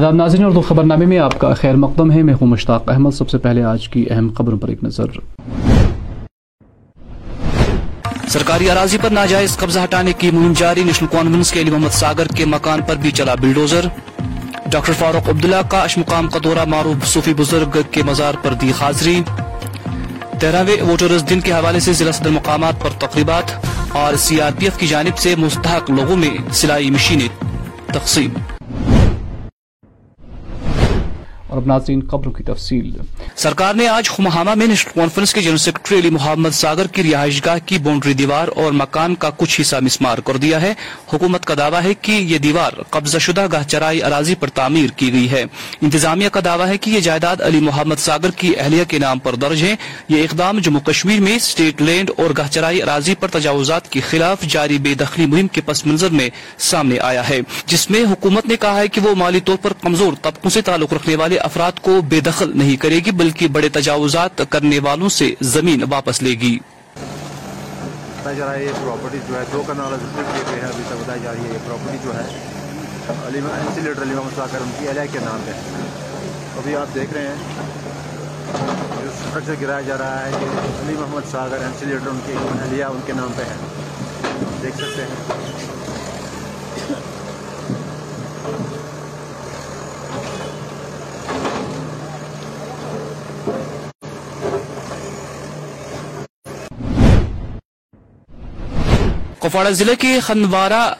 آداب ناظرین اردو خبر نامے میں آپ کا خیر مقدم ہے۔ میں ہوں مشتاق احمد۔ سب سے پہلے آج کی اہم خبروں پر ایک نظر۔ سرکاری اراضی پر ناجائز قبضہ ہٹانے کی مہم جاری۔ نیشنل کانفرنس کے علی محمد ساگر کے مکان پر بھی چلا بلڈوزر۔ ڈاکٹر فاروق عبداللہ کا اشمقام کا دورہ۔ معروف صوفی بزرگ کے مزار پر دی حاضری۔ تیرہویں ووٹرز دن کے حوالے سے ضلع صدر مقامات پر تقریبات اور سی آر پی ایف کی جانب سے مستحق لوگوں میں سلائی مشینیں تقسیم۔ اور اب ناظرین خبروں کی تفصیل۔ سرکار نے آج خمہامہ میں نیشنل کانفرنس کے جنرل سیکرٹری علی محمد ساگر کی رہائش گاہ کی باؤنڈری دیوار اور مکان کا کچھ حصہ مسمار کر دیا ہے۔ حکومت کا دعویٰ ہے کہ یہ دیوار قبضہ شدہ گاہ چرائی اراضی پر تعمیر کی گئی ہے۔ انتظامیہ کا دعویٰ ہے کہ یہ جائیداد علی محمد ساگر کی اہلیہ کے نام پر درج ہے۔ یہ اقدام جموں کشمیر میں اسٹیٹ لینڈ اور گاہ چرائی اراضی پر تجاوزات کے خلاف جاری بے دخلی مہم کے پس منظر میں سامنے آیا ہے، جس میں حکومت نے کہا ہے کہ وہ مالی طور پر کمزور طبقوں سے تعلق رکھنے والے افراد کو بے دخل نہیں کرے گی، بلکہ بڑے تجاوزات کرنے والوں سے زمین واپس لے گی۔ یہ پراپرٹی جو ہے، دو کنال ابھی تک بتائی جا رہی ہے یہ پراپرٹی جو ہے۔ انسیلیٹر علی محمد ان کی اہلیہ کے نام پہ۔ ابھی آپ دیکھ رہے ہیں، جو اسٹرکچر گرایا جا رہا ہے کہ علی محمد ساگر انسیلیٹر ان کی اہلیہ ان کے نام پہ ہے دیکھ سکتے ہیں۔ کپواڑہ ضلع کے خندوارہ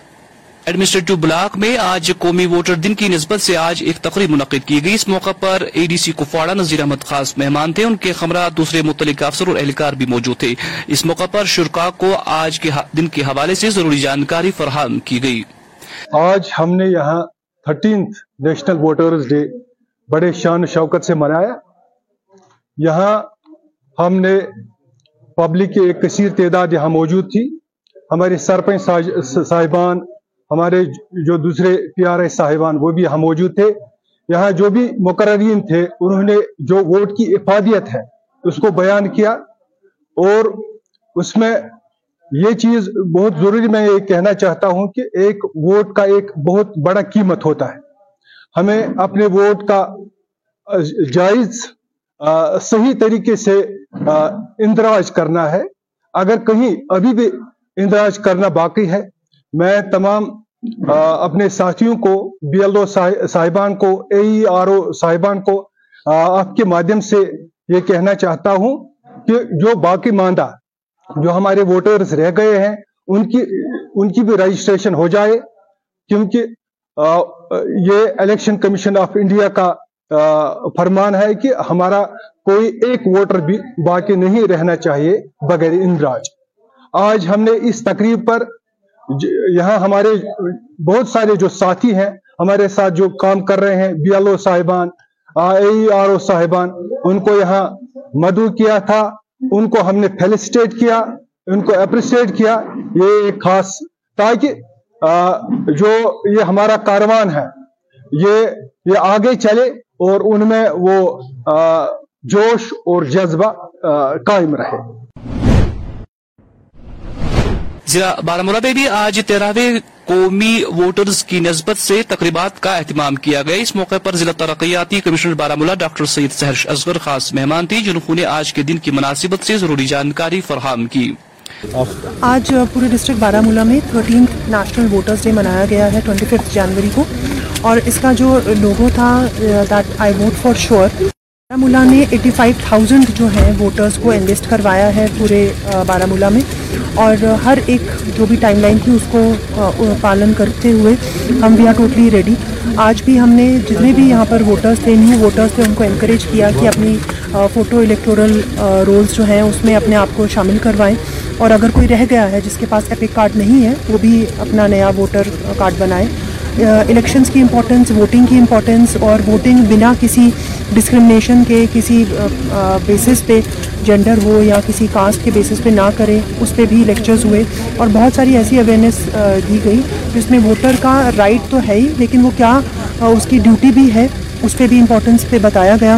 ایڈمنسٹریٹو بلاک میں آج قومی ووٹر دن کی نسبت سے آج ایک تقریب منعقد کی گئی۔ اس موقع پر A D C Kupwara, Nazir Ahmad خاص مہمان تھے۔ ان کے خمرہ دوسرے متعلق افسر اور اہلکار بھی موجود تھے۔ اس موقع پر شرکا کو آج کے دن کے حوالے سے ضروری جانکاری فراہم کی گئی۔ آج ہم نے یہاں تھرٹینتھ نیشنل ووٹرز ڈے بڑے شان شوکت سے منایا۔ یہاں ہم نے پبلک کی ایک کثیر تعداد یہاں موجود تھی۔ ہمارے سرپنچ صاحبان، ہمارے جو دوسرے پی آر ایس صاحبان، وہ بھی یہاں موجود تھے۔ یہاں جو بھی مقررین تھے، انہوں نے جو ووٹ کی افادیت ہے، اس کو بیان کیا۔ اور اس میں یہ چیز بہت ضروری میں یہ کہنا چاہتا ہوں کہ ایک ووٹ کا ایک بہت بڑا قیمت ہوتا ہے۔ ہمیں اپنے ووٹ کا جائز صحیح طریقے سے اندراج کرنا ہے۔ اگر کہیں ابھی بھی اندراج کرنا باقی ہے۔ میں تمام اپنے ساتھیوں کو، بی ایل او صاحبان کو، اے ای آر او صاحبان کو آپ کے مادھیم سے یہ کہنا چاہتا ہوں کہ جو باقی ماندہ، جو ہمارے ووٹرز رہ گئے ہیں، ان کی ان کی بھی رجسٹریشن ہو جائے۔ کیونکہ یہ الیکشن کمیشن آف انڈیا کا فرمان ہے کہ ہمارا کوئی ایک ووٹر بھی باقی نہیں رہنا چاہیے بغیر اندراج۔ آج ہم نے اس تقریب پر یہاں ہمارے بہت سارے جو ساتھی ہیں، ہمارے ساتھ جو کام کر رہے ہیں بی ایل او صاحبان اے آر او صاحبان، ان کو یہاں مدعو کیا تھا، ان کو ہم نے فیلسٹیٹ کیا، ان کو اپریسیٹ کیا۔ یہ ایک خاص تاکہ جو یہ ہمارا کاروان ہے، یہ یہ آگے چلے اور ان میں وہ جوش اور جذبہ قائم رہے۔ ضلع بارہ میں بھی آج تیرہویں قومی ووٹرز کی نسبت سے تقریبات کا اہتمام کیا گیا۔ اس موقع پر ضلع ترقیاتی کمشنر بارہ ڈاکٹر سید سہرش اصغر خاص مہمان تھی جنہوں نے آج کے دن کی مناسبت سے ضروری جانکاری فراہم کی۔ آج پورے ڈسٹرکٹ بارہ ملا میں تھرٹین نیشنل ووٹرز ڈے منایا گیا ہے ٹوئنٹی ففتھ جنوری کو۔ اور اس کا جو لوگو تھا that I vote for sure Baramulla نے ایٹی فائیو تھاؤزینڈ جو ہیں ووٹرز کو انلسٹ کروایا ہے پورے بارہ ملا میں۔ اور ہر ایک جو بھی ٹائم لائن تھی اس کو پالن کرتے ہوئے ہم وی آر ٹوٹلی ریڈی۔ آج بھی ہم نے جتنے بھی یہاں پر ووٹرس تھے، نیو ووٹرس تھے، ان کو انکریج کیا کہ اپنی فوٹو الیکٹورل رولز جو ہیں، اس میں اپنے آپ کو شامل کروائیں۔ اور اگر کوئی رہ گیا ہے جس کے پاس ایپک کارڈ نہیں ہے، وہ بھی اپنا نیا ووٹر کارڈ بنائے الیکشنز کی امپورٹنس ووٹنگ کی امپورٹنس اور ووٹنگ بنا کسی ڈسکرمنیشن کے، کسی بیسس پہ جینڈر ہو یا کسی کاسٹ کے بیسس پہ نہ کرے، اس پہ بھی لیکچرز ہوئے اور بہت ساری ایسی اویئرنیس دی گئی جس میں ووٹر کا رائٹ تو ہے ہی، لیکن وہ کیا اس کی ڈیوٹی بھی ہے، اس پہ بھی امپورٹنس پہ بتایا گیا۔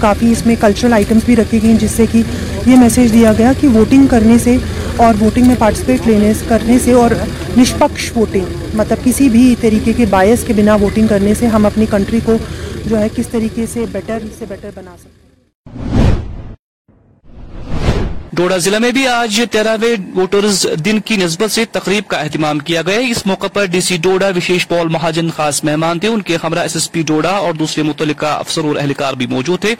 کافی اس میں کلچرل آئٹمس بھی رکھی گئیں، جس سے کہ یہ میسیج دیا گیا کہ ووٹنگ کرنے سے اور ووٹنگ میں پارٹیسپیٹ لینے کرنے سے اور نشپکش ووٹنگ مطلب کسی بھی طریقے کے باعث کے بنا ووٹنگ کرنے سے ہم اپنی کنٹری کو جو ہے کس طریقے سے بیٹر سے بیٹر بنا سکتے ہیں۔ ڈوڈا ضلع میں بھی آج تیرہویں ووٹرز دن کی نسبت سے تقریب کا اہتمام کیا گیا۔ اس موقع پر ڈی سی ڈوڈا وشیش پال مہاجن، خاص مہمان تھے۔ ان کے ہمراہ ایس ایس پی ڈوڈا اور دوسرے متعلقہ افسر اور اہلکار بھی موجود تھے۔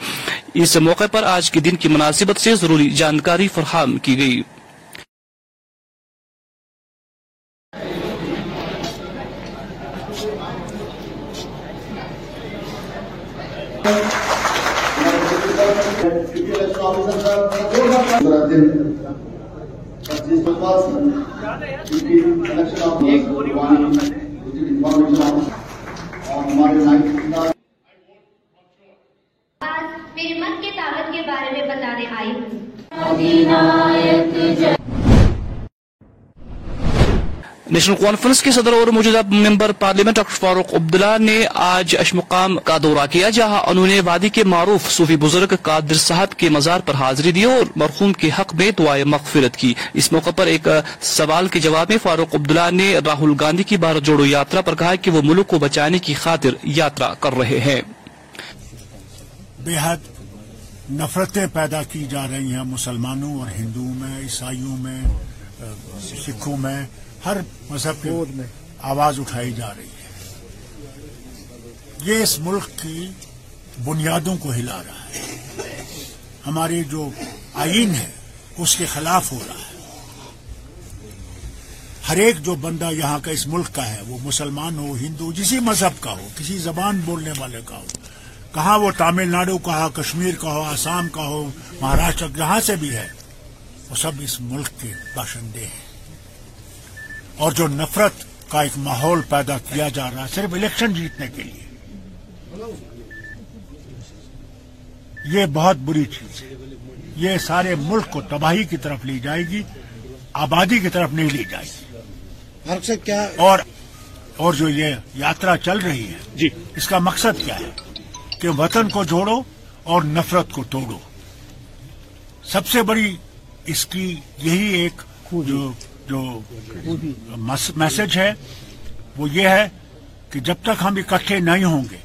اس موقع پر آج کے دن کی مناسبت سے ضروری جانکاری فراہم کی گئی۔ آج میری مت کی طاقت کے بارے میں بتانے آئی ہوں۔ نیشنل کانفرنس کے صدر اور موجودہ member parliament doctor Farooq Abdullah نے آج اشمقام کا دورہ کیا، جہاں انہوں نے وادی کے معروف صوفی بزرگ قادر صاحب کے مزار پر حاضری دی اور مرحوم کے حق میں دعائیں مغفرت کی۔ اس موقع پر ایک سوال کے جواب میں فاروق عبداللہ نے راہل گاندھی کی بھارت جوڑو یاترا پر کہا کہ وہ ملک کو بچانے کی خاطر یاترا کر رہے ہیں۔ بے حد نفرتیں پیدا کی جا رہی ہیں مسلمانوں اور ہندوؤں میں، عیسائیوں میں، سکھوں میں ہر مذہب کی آواز اٹھائی جا رہی ہے۔ یہ اس ملک کی بنیادوں کو ہلا رہا ہے۔ ہماری جو آئین ہے اس کے خلاف ہو رہا ہے۔ ہر ایک جو بندہ یہاں کا اس ملک کا ہے وہ مسلمان ہو ہندو جسی مذہب کا ہو کسی زبان بولنے والے کا ہو کہاں وہ تامل ناڈو کا ہو کشمیر کا ہو آسام کا ہو مہاراشٹر جہاں سے بھی ہے وہ سب اس ملک کے باشندے ہیں۔ اور جو نفرت کا ایک ماحول پیدا کیا جا رہا ہے صرف الیکشن جیتنے کے لیے۔ یہ بہت بری چیز ہے۔ یہ سارے ملک کو تباہی کی طرف لی جائے گی آبادی کی طرف نہیں لی جائے گی۔ کیا؟ اور اور جو یہ یاترا چل رہی ہے جی۔ اس کا مقصد کیا ہے؟ کہ وطن کو جوڑو اور نفرت کو توڑو۔ سب سے بڑی اس کی یہی ایک جو جو میسج ہے، وہ یہ ہے کہ جب تک ہم اکٹھے نہیں ہوں گے،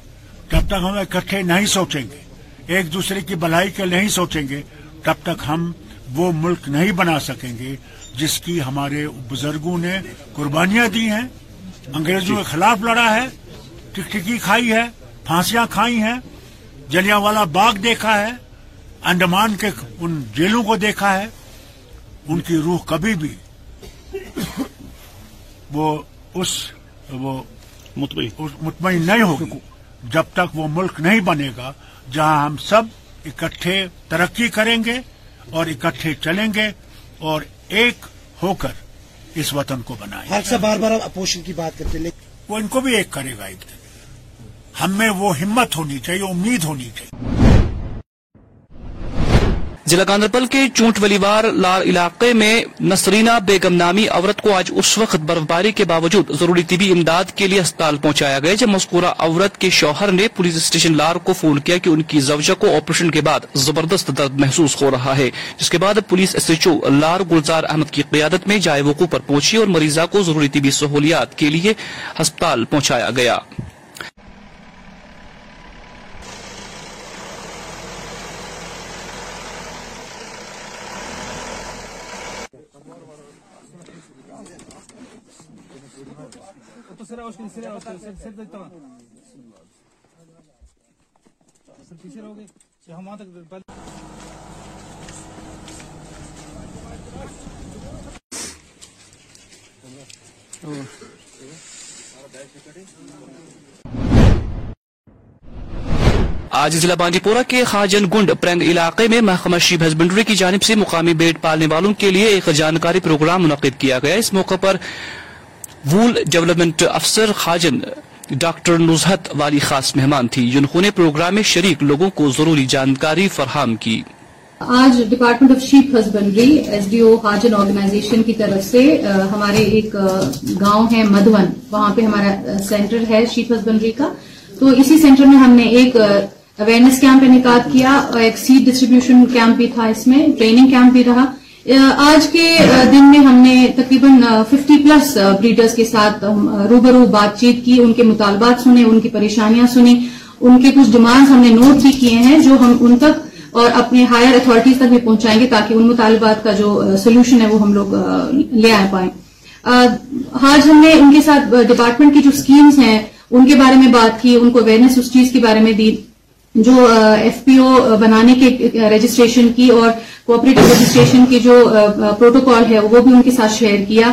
جب تک ہم اکٹھے نہیں سوچیں گے، ایک دوسرے کی بھلائی کے نہیں سوچیں گے، تب تک ہم وہ ملک نہیں بنا سکیں گے جس کی ہمارے بزرگوں نے قربانیاں دی ہیں۔ انگریزوں کے خلاف لڑا ہے، ٹکٹکی کھائی ہے، پھانسیاں کھائی ہیں جلیا والا باغ دیکھا ہے، انڈمان کے ان جیلوں کو دیکھا ہے، ان کی روح کبھی بھی وہ اس وہ مطمئن۔ نہیں ہوگی۔ جب تک وہ ملک نہیں بنے گا جہاں ہم سب اکٹھے ترقی کریں گے اور اکٹھے چلیں گے اور ایک ہو کر اس وطن کو بنائیں۔ گے سے بار بار اپوزیشن کی بات کرتے لیکن وہ ان کو بھی ایک کرے گا ایک دن۔ ہم میں وہ ہمت ہونی چاہیے امید ہونی چاہیے۔ ضلع گاندربل کے چونٹ ولیوار لار علاقے میں نسرینہ بیگم نامی عورت کو آج اس وقت برفباری کے باوجود ضروری طبی امداد کے لیے اسپتال پہنچایا گیا جب مذکورہ عورت کے شوہر نے پولیس اسٹیشن لار کو فون کیا کہ ان کی زوجہ کو آپریشن کے بعد زبردست درد محسوس ہو رہا ہے، جس کے بعد پولیس ایس ایچ او لار گلزار احمد کی قیادت میں جائے وقوع پر پہنچی اور مریضہ کو ضروری طبی سہولیات کے لیے ہسپتال پہنچایا گیا۔ آج ضلع بانڈی پورہ کے خاجن گنڈ پرنگ علاقے میں محکمہ شیپ ہسبینڈری کی جانب سے مقامی بیٹ پالنے والوں کے لیے ایک جانکاری پروگرام منعقد کیا گیا اس موقع پر وول ڈیولپمنٹ افسر خاجن ڈاکٹر نزہت والی خاص مہمان تھی۔ جنہوں نے پروگرام میں شریک لوگوں کو ضروری جانکاری فراہم کی۔ آج department of sheep husbandry S D O Hajin organization کی طرف سے ہمارے ایک گاؤں ہے مدھون۔ وہاں پہ ہمارا سینٹر ہے شیپ ہسبینڈری کا۔ تو اسی سینٹر میں ہم نے ایک اویئرنیس کیمپ انعقاد کیا۔ ایک سیڈ ڈسٹریبیوشن کیمپ بھی تھا اس میں۔ ٹریننگ کیمپ بھی رہا۔ آج کے دن میں ہم نے تقریباً ففٹی پلس بریڈرز کے ساتھ روبرو بات چیت کی، ان کے مطالبات سنے، ان کی پریشانیاں سنی، ان کے کچھ ڈیمانڈز ہم نے نوٹ بھی کیے ہیں جو ہم ان تک اور اپنے ہائر اتھارٹیز تک بھی پہنچائیں گے تاکہ ان مطالبات کا جو سولوشن ہے وہ ہم لوگ لے آ پائیں۔ آج ہم نے ان کے ساتھ ڈپارٹمنٹ کی جو اسکیمز ہیں، ان کے بارے میں بات کی، ان کو اویئرنیس اس چیز کے بارے میں دی۔ جو ایف پی او بنانے کے رجسٹریشن کی اور کوپریٹو رجسٹریشن کی جو پروٹوکال ہے، وہ بھی ان کے ساتھ شیئر کیا۔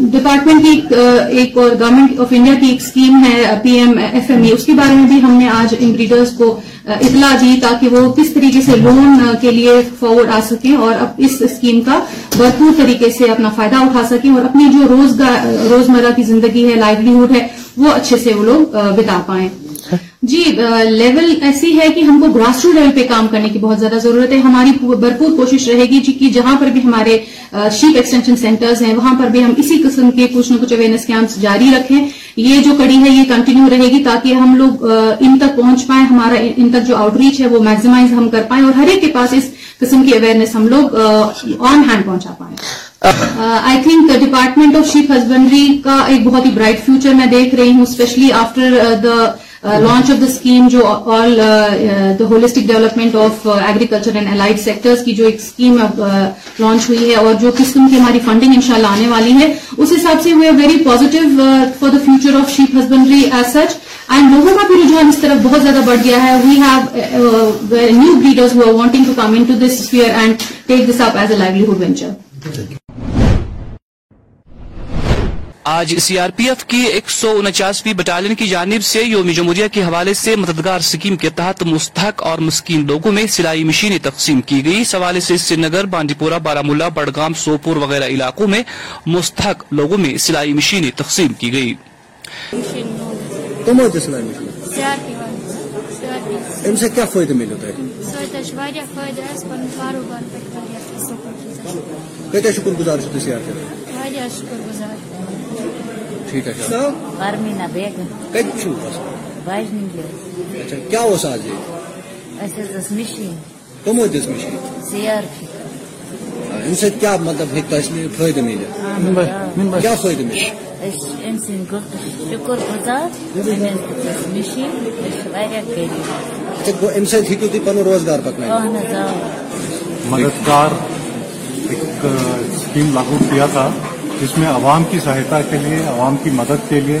ڈپارٹمنٹ کی ایک اور گورنمنٹ آف انڈیا کی ایک اسکیم ہے P M F M E اس کے بارے میں بھی ہم نے آج ان بریڈرز کو اطلاع دی تاکہ وہ کس طریقے سے لون کے لیے فارورڈ آ سکیں اور اب اس اسکیم کا بھرپور طریقے سے اپنا فائدہ اٹھا سکیں اور اپنی جو روزمرہ کی زندگی ہے لائیولیہڈ ہے، وہ اچھے سے وہ لوگ بتا پائیں۔ جی لیول ایسی ہے کہ ہم کو گراس روٹ لیول پہ کام کرنے کی بہت زیادہ ضرورت ہے۔ ہماری بھرپور کوشش رہے گی جی کہ جہاں پر بھی ہمارے شیپ ایکسٹینشن سینٹرز ہیں، وہاں پر بھی ہم اسی قسم کے کچھ نہ کچھ اویئرنیس کیمپس جاری رکھیں۔ یہ جو کڑی ہے، یہ کنٹینیو رہے گی تاکہ ہم لوگ ان تک پہنچ پائیں، ہمارا، ان تک جو آؤٹ ریچ ہے وہ میکزیمائز ہم کر پائیں اور ہر ایک کے پاس اس قسم کی اویئرنیس ہم لوگ آن ہینڈ پہنچا پائیں۔ I think department of sheep husbandry کا ایک بہت ہی برائٹ فیوچر میں دیکھ رہی ہوں specially after the launch of the scheme جو all the holistic development of agriculture and allied sectors کی جو ایک اسکیم لانچ ہوئی ہے اور جو قسم کی ہماری فنڈنگ انشاءاللہ آنے والی ہے اس حساب سے we are very positive for the future of sheep husbandry as such and لوگوں کا بھی رجحان اس طرف بہت زیادہ بڑھ گیا ہے we have new breeders who are wanting to come in to this sphere and take this up as a livelihood venture آج سی آر پی ایف کی ایک سو انچاسویں بٹالین کی جانب سے یوم جمہوریہ کے حوالے سے مددگار اسکیم کے تحت مستحق اور مسکین لوگوں میں سلائی مشینیں تقسیم کی گئی اس حوالے سے سری نگر بانڈی پورہ بارہ ملا بڑگام سوپور وغیرہ علاقوں میں مستحق لوگوں میں سلائی مشینیں تقسیم کی گئی سے کیا فائدہ ملتا ہے؟ شکر گزار ٹھیک ہے پرمینا بیگم کتہ چھو واجنی اچھا کیا اوس مشین۔ مشین؟ سے کیا مطلب شکر گزار۔ مشین واریاہ غریب ہیکو روزگار پکنائے مددگار ایک اسکیم لاگو کیا تھا۔ جس میں عوام کی سہایتا کے لیے، عوام کی مدد کے لیے،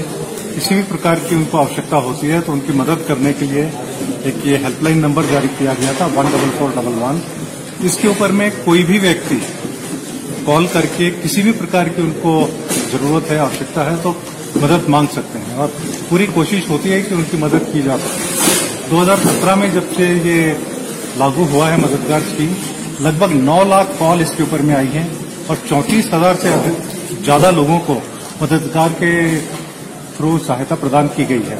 کسی بھی پرکار کی ان کو آوشکتا ہوتی ہے تو ان کی مدد کرنے کے لیے ایک یہ ہیلپ لائن نمبر جاری کیا گیا تھا one double four double one اس کے اوپر میں کوئی بھی ویکتی کال کر کے کسی بھی پرکار کی ان کو ضرورت ہے، آوشکتا ہے تو مدد مانگ سکتے ہیں اور پوری کوشش ہوتی ہے کہ ان کی مدد کی جا سکے۔ دو ہزار سترہ میں جب سے یہ لاگو ہوا ہے مددگار اسکیم لگ بھگ نو لاکھ کال اس کے اوپر میں آئی ہیں اور چونتیس ہزار سے زیادہ لوگوں کو مددگار کے تھرو سہایتا پردان کی گئی ہے۔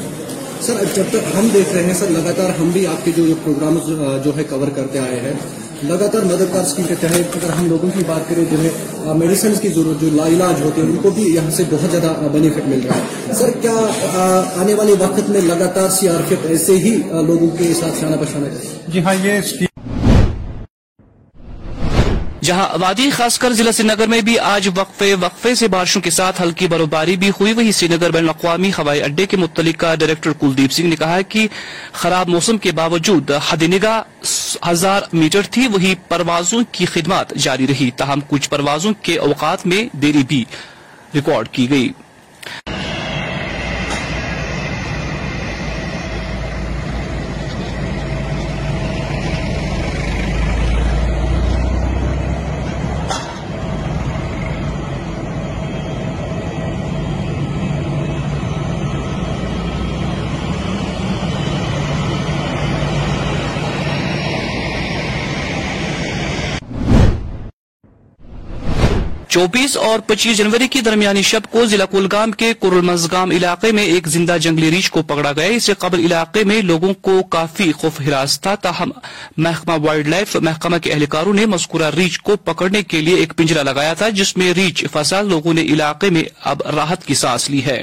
سر جب تک ہم دیکھ رہے ہیں سر لگاتار ہم بھی آپ کے جو پروگرام جو ہے کور کرتے آئے ہیں۔ لگاتار مددگار اسکیم کے تحت اگر ہم لوگوں کی بات کریں جو ہے میڈیسن کی ضرورت جو لا علاج ہوتے ہیں ان کو بھی یہاں سے بہت زیادہ بینیفٹ مل رہا ہے۔ سر کیا آنے والے وقت میں لگاتار سی آر پی ایسے ہی لوگوں کے ساتھ شانہ بشانہ کرے جی ہاں یہ جہاں وادی خاص کر ضلع سری نگر میں بھی آج وقفے وقفے سے بارشوں کے ساتھ ہلکی برفباری بھی ہوئی۔ وہی سری نگر بین الاقوامی ہوائی اڈے کے متعلقہ ڈائریکٹر کلدیپ سنگھ نے کہا کہ خراب موسم کے باوجود حد نگاہ ہزار میٹر تھی۔ وہی پروازوں کی خدمات جاری رہی۔ تاہم کچھ پروازوں کے اوقات میں دیری بھی ریکارڈ کی گئی۔ چوبیس اور پچیس جنوری کی درمیانی شب کو ضلع کلگام کے کرلمزگام علاقے میں ایک زندہ جنگلی ریچھ کو پکڑا گیا اس سے قبل علاقے میں لوگوں کو کافی خوف ہراس تھا تاہم محکمہ وائلڈ لائف محکمہ کے اہلکاروں نے مذکورہ ریچھ کو پکڑنے کے لیے ایک پنجرا لگایا تھا جس میں ریچھ پھنسا لوگوں نے علاقے میں اب راحت کی سانس لی ہے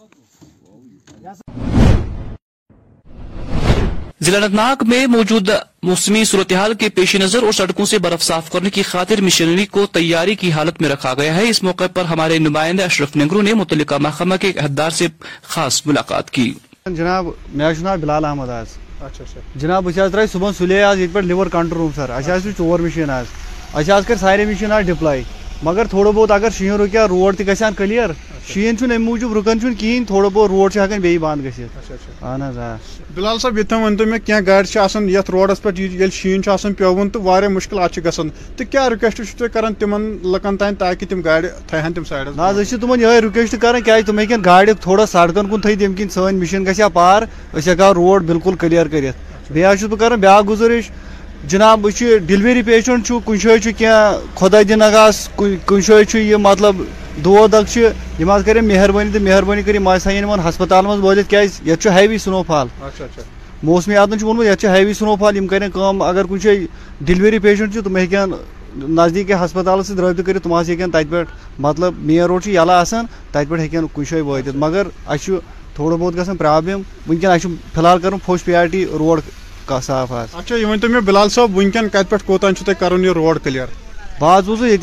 ضلع انتناگ میں موجود موسمی صورتحال کے پیش نظر اور سڑکوں سے برف صاف کرنے کی خاطر مشنری کو تیاری کی حالت میں رکھا گیا ہے۔ اس موقع پر ہمارے نمائندہ اشرف نگرو نے متعلقہ محکمہ کے عہدار سے خاص ملاقات کی۔ جناب میرا جناب بلال احمد آز اچھا، اچھا۔ جناب بہت تر صبح سلے آج یہ لیور کانٹر روم سر۔ اہس چور مشین آج۔ اہس کر سارے مشین آج ڈپلائی۔ مگر تھوڑا بہت اگر شہر ہو کیا روڈ تہ گھان کلیئر شین چھُنہٕ اَمہِ موجود رکن چھُنہٕ کِہیٖنۍ تھوڑا بہت روڈ چھِ ہٮ۪کان بیٚیہِ بنٛد گٔژھِتھ اہن حظ آ بِلال صٲب ییٚتہِ تام ؤنۍتو مےٚ کینٛہہ گاڑِ چھِ آسان یَتھ روڈَس پٮ۪ٹھ ییٚلہِ شیٖن چھُ یہ پیوٚوُن تہٕ واریاہ مُشکلات چھِ گژھان تہٕ کیٛاہ رِکوٮ۪سٹ چھُو تُہۍ کَران تِمَن لُکَن تام تم تِم گاڑِ تھاوہَن تِم سایڈَس نہ حظ أسۍ چھِ تِمَن یِہوٚے رِکوٮ۪سٹ کَران کیٛازِ تھوڑا سڑکن کن تھٲیِتھ ییٚمہِ کِنۍ سٲنۍ مِشیٖن گژھِ پار اس ہٮ۪کہٕ ہاو روڈ بِلکُل کٔلیر کٔرِتھ اچھا۔ بیٚیہِ حظ چھُس بہٕ کَران بیٛاکھ گُزٲرِش جِناب أسۍ چھِ ڈِلؤری پیشَنٛٹ چھُ کُنہِ جایہِ چھُ کینٛہہ خۄدا مطلب دود دگ یہ حظ کرے مہربانی تو مہربانی کر ماج ان ہسپتال من ولت کیاز ہیوی سنو فال موسمی موسمیاتن ووت یہ ہیوی سنو فال یم کرن کٲم اگر کُنہِ جایہِ ڈلوری پیشنٹ تم ہیٚکن نزدیک ہسپتال سۭتۍ رابطہ کٔرِتھ تم حظ تب مطلب مین روڈ چھُ یلہٕ آسان تتہِ پٮ۪ٹھ ہیٚکن کُنہِ جایہِ مگر اسہِ تھوڑا بہت گژھان پرابلم وٕنکٮ۪ن اسہِ فی الحال کر پھوٚچھ پی آر ٹی روڈ صاف حظ اچھا یہ ورنہ تو مےٚ بِلال صٲب وٕنکٮ۪ن کتہِ پٮ۪ٹھ کوتان چھُ روڈ کلیئر؟ بہت حظ یہ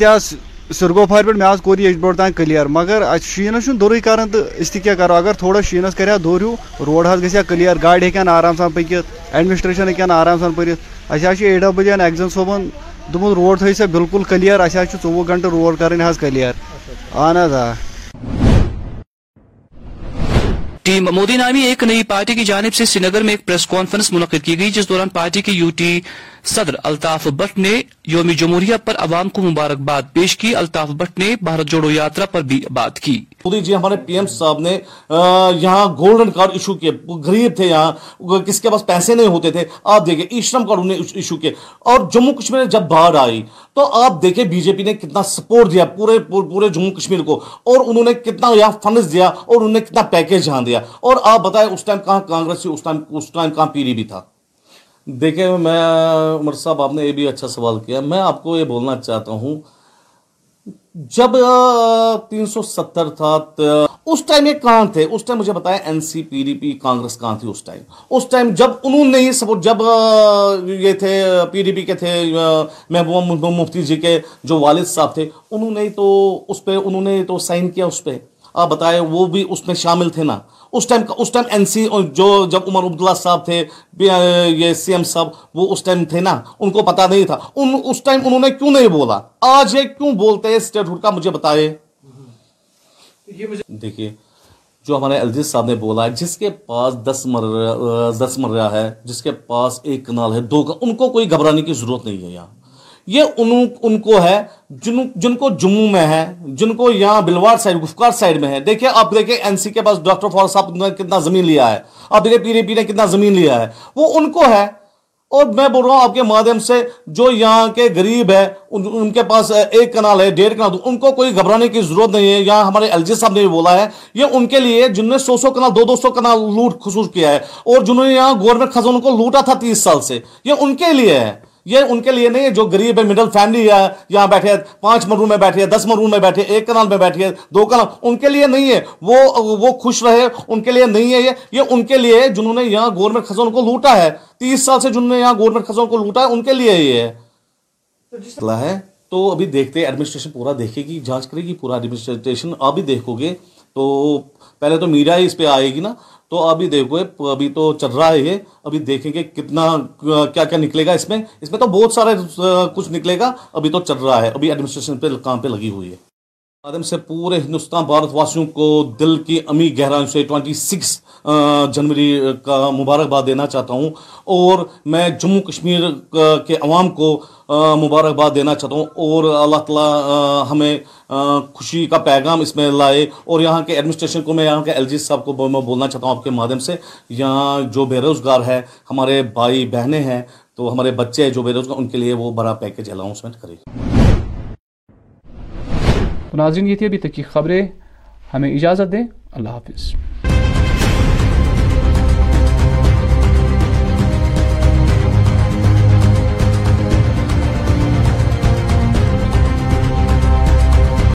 سرگوفار پہ مے کوری یجبور تان کلیئر مگر شینس دورے کران تو اس کیا کرو۔ اگر تھوڑا شینس کریا دور ہو روڈ حض گیا کلیئر گاڑی ہیکن آرام سان پکت ایڈمنسٹریشن ہیکن آرام سان پرت اے ڈبل این ایگزن صوبن دپن روڈ تھو سا بالکل کلیئر اہس اچھا ژوہ اچھا گنٹہ روڈ کریں حض کلیئر اہن حض ٹیم مودی نامی ایک نئی پارٹی کی جانب سے سری نگر میں ایک پریس کانفرنس منعقد کی گئی، جس دوران پارٹی کی یو ٹی صدر الطاف بٹ نے یوم جمہوریہ پر عوام کو مبارکباد پیش کی۔ الطاف بٹ نے بھارت جوڑو یاترا پر بھی بات کی۔ مودی جی ہمارے پی ایم صاحب نے یہاں گولڈن کارڈ ایشو کیے غریب تھے یہاں کس کے پاس پیسے نہیں ہوتے تھے، آپ دیکھیں، ای شرم کارڈ انہیں ایشو کیے اور جموں کشمیر جب باہر آئی، تو آپ دیکھیں، بی جے پی نے کتنا سپورٹ دیا پورے پورے جموں کشمیر کو، اور انہوں نے کتنا یہاں فنڈز دیا، اور انہوں نے کتنا پیکیج یہاں دیا۔ اور آپ بتائیں، اس ٹائم کہاں کانگریس اس ٹائم اس ٹائم کہاں پیری بھی تھا؟ دیکھیں، میں، عمر صاحب، آپ نے یہ بھی اچھا سوال کیا۔ میں آپ کو یہ بولنا چاہتا ہوں، جب تین سو ستر تھا اس ٹائم یہ کہاں تھے؟ اس ٹائم مجھے بتایا N C P D P, Congress کہاں تھی اس ٹائم؟ اس ٹائم جب انہوں نے ہی سپورٹ جب یہ تھے، پی ڈی پی کے تھے محبوبہ مفتی جی کے جو والد صاحب تھے، انہوں نے تو اس پہ، انہوں نے تو سائن کیا اس پہ۔ آپ بتائے وہ بھی اس میں شامل تھے نا۔ اس ٹائم اس ٹائم این سی جو جب عمر عبداللہ صاحب تھے یہ سی ایم صاحب وہ اس ٹائم تھے نا۔ ان کو پتا نہیں تھا۔ ان اس ٹائم انہوں نے کیوں نہیں بولا؟ آج یہ کیوں بولتے ہیں؟ اسٹیٹ ہوڈ کا مجھے بتائے دیکھیے جو ہمارے الجیت صاحب نے بولا ہے جس کے پاس دس مر دس مرہ ہے جس کے پاس ایک کنال ہے دو ان کو کوئی گھبرانے کی ضرورت نہیں ہے یہاں۔ یہ ان, ان کو ہے جن, جن کو جموں میں ہے جن کو یہاں بلوار سائڈ گفکار سائڈ میں ہے۔ دیکھیں آپ دیکھیں این سی کے پاس ڈاکٹر فور صاحب نے کتنا زمین لیا ہے۔ آپ دیکھیں پی ڈی پی نے کتنا زمین لیا ہے۔ وہ ان کو ہے۔ اور میں بول رہا ہوں آپ کے مادھیم سے جو یہاں کے غریب ہے ان, ان کے پاس ایک کنال ہے ڈیڑھ کنال ان کو کوئی گھبرانے کی ضرورت نہیں ہے۔ یہاں ہمارے ایل جی صاحب نے بھی بولا ہے یہ ان کے لیے جن نے سو سو کنال دو دو سو کنال لوٹ خصوص کیا ہے۔ اور جنہوں نے یہاں گورنمنٹ خزانوں کو لوٹا تھا تیس سال سے یہ ان کے لیے ہے۔ یہ ان کے لیے نہیں ہے جو غریب ہے مڈل فیملی ہے یہاں بیٹھے ہیں پانچ مرون میں بیٹھے ہیں دس مرون میں بیٹھے ہیں ایک کنال میں بیٹھے ہیں دو کنال ان کے لیے نہیں ہے۔ وہ وہ خوش رہے ان کے لیے نہیں ہے یہ۔ یہ ان کے لیے جنہوں نے یہاں گورنمنٹ خزان کو لوٹا ہے۔ تیس سال سے جنہوں نے یہاں گورنمنٹ خزان کو لوٹا ہے ان کے لیے یہ ہے۔ ہے۔ تو ابھی دیکھتے ایڈمنسٹریشن پورا دیکھے گی جانچ کرے گی پورا ایڈمنسٹریشن آپ بھی دیکھو گے۔ تو پہلے تو میڈیا ہی اس پہ آئے گی نا۔ تو ابھی دیکھو، ابھی تو چل رہا ہے یہ۔ ابھی دیکھیں گے کتنا، کیا کیا نکلے گا اس میں۔ اس میں تو بہت سارا کچھ نکلے گا۔ ابھی تو چل رہا ہے۔ ابھی ایڈمنسٹریشن پہ، کام پہ لگی ہوئی ہے۔ آدم سے پورے ہندوستان بھارت واسیوں کو دل کی امی گہرائیوں سے ٹوئنٹی سکس جنوری کا مبارکباد دینا چاہتا ہوں اور میں جموں کشمیر کے عوام کو مبارکباد دینا چاہتا ہوں اور اللہ تعالیٰ ہمیں خوشی کا پیغام اس میں لائے اور یہاں کے ایڈمنسٹریشن کو میں یہاں کے ایل جی صاحب کو میں بولنا چاہتا ہوں آپ کے مادھیم سے۔ یہاں جو بے روزگار ہے، ہمارے بھائی بہنیں ہیں، تو ہمارے بچے جو بے روزگار ان کے لیے وہ بڑا پیکج الاؤنسمنٹ کرے تو ناظرین یہ تھی ابھی تک کی خبریں ہمیں اجازت دیں۔ اللہ حافظ۔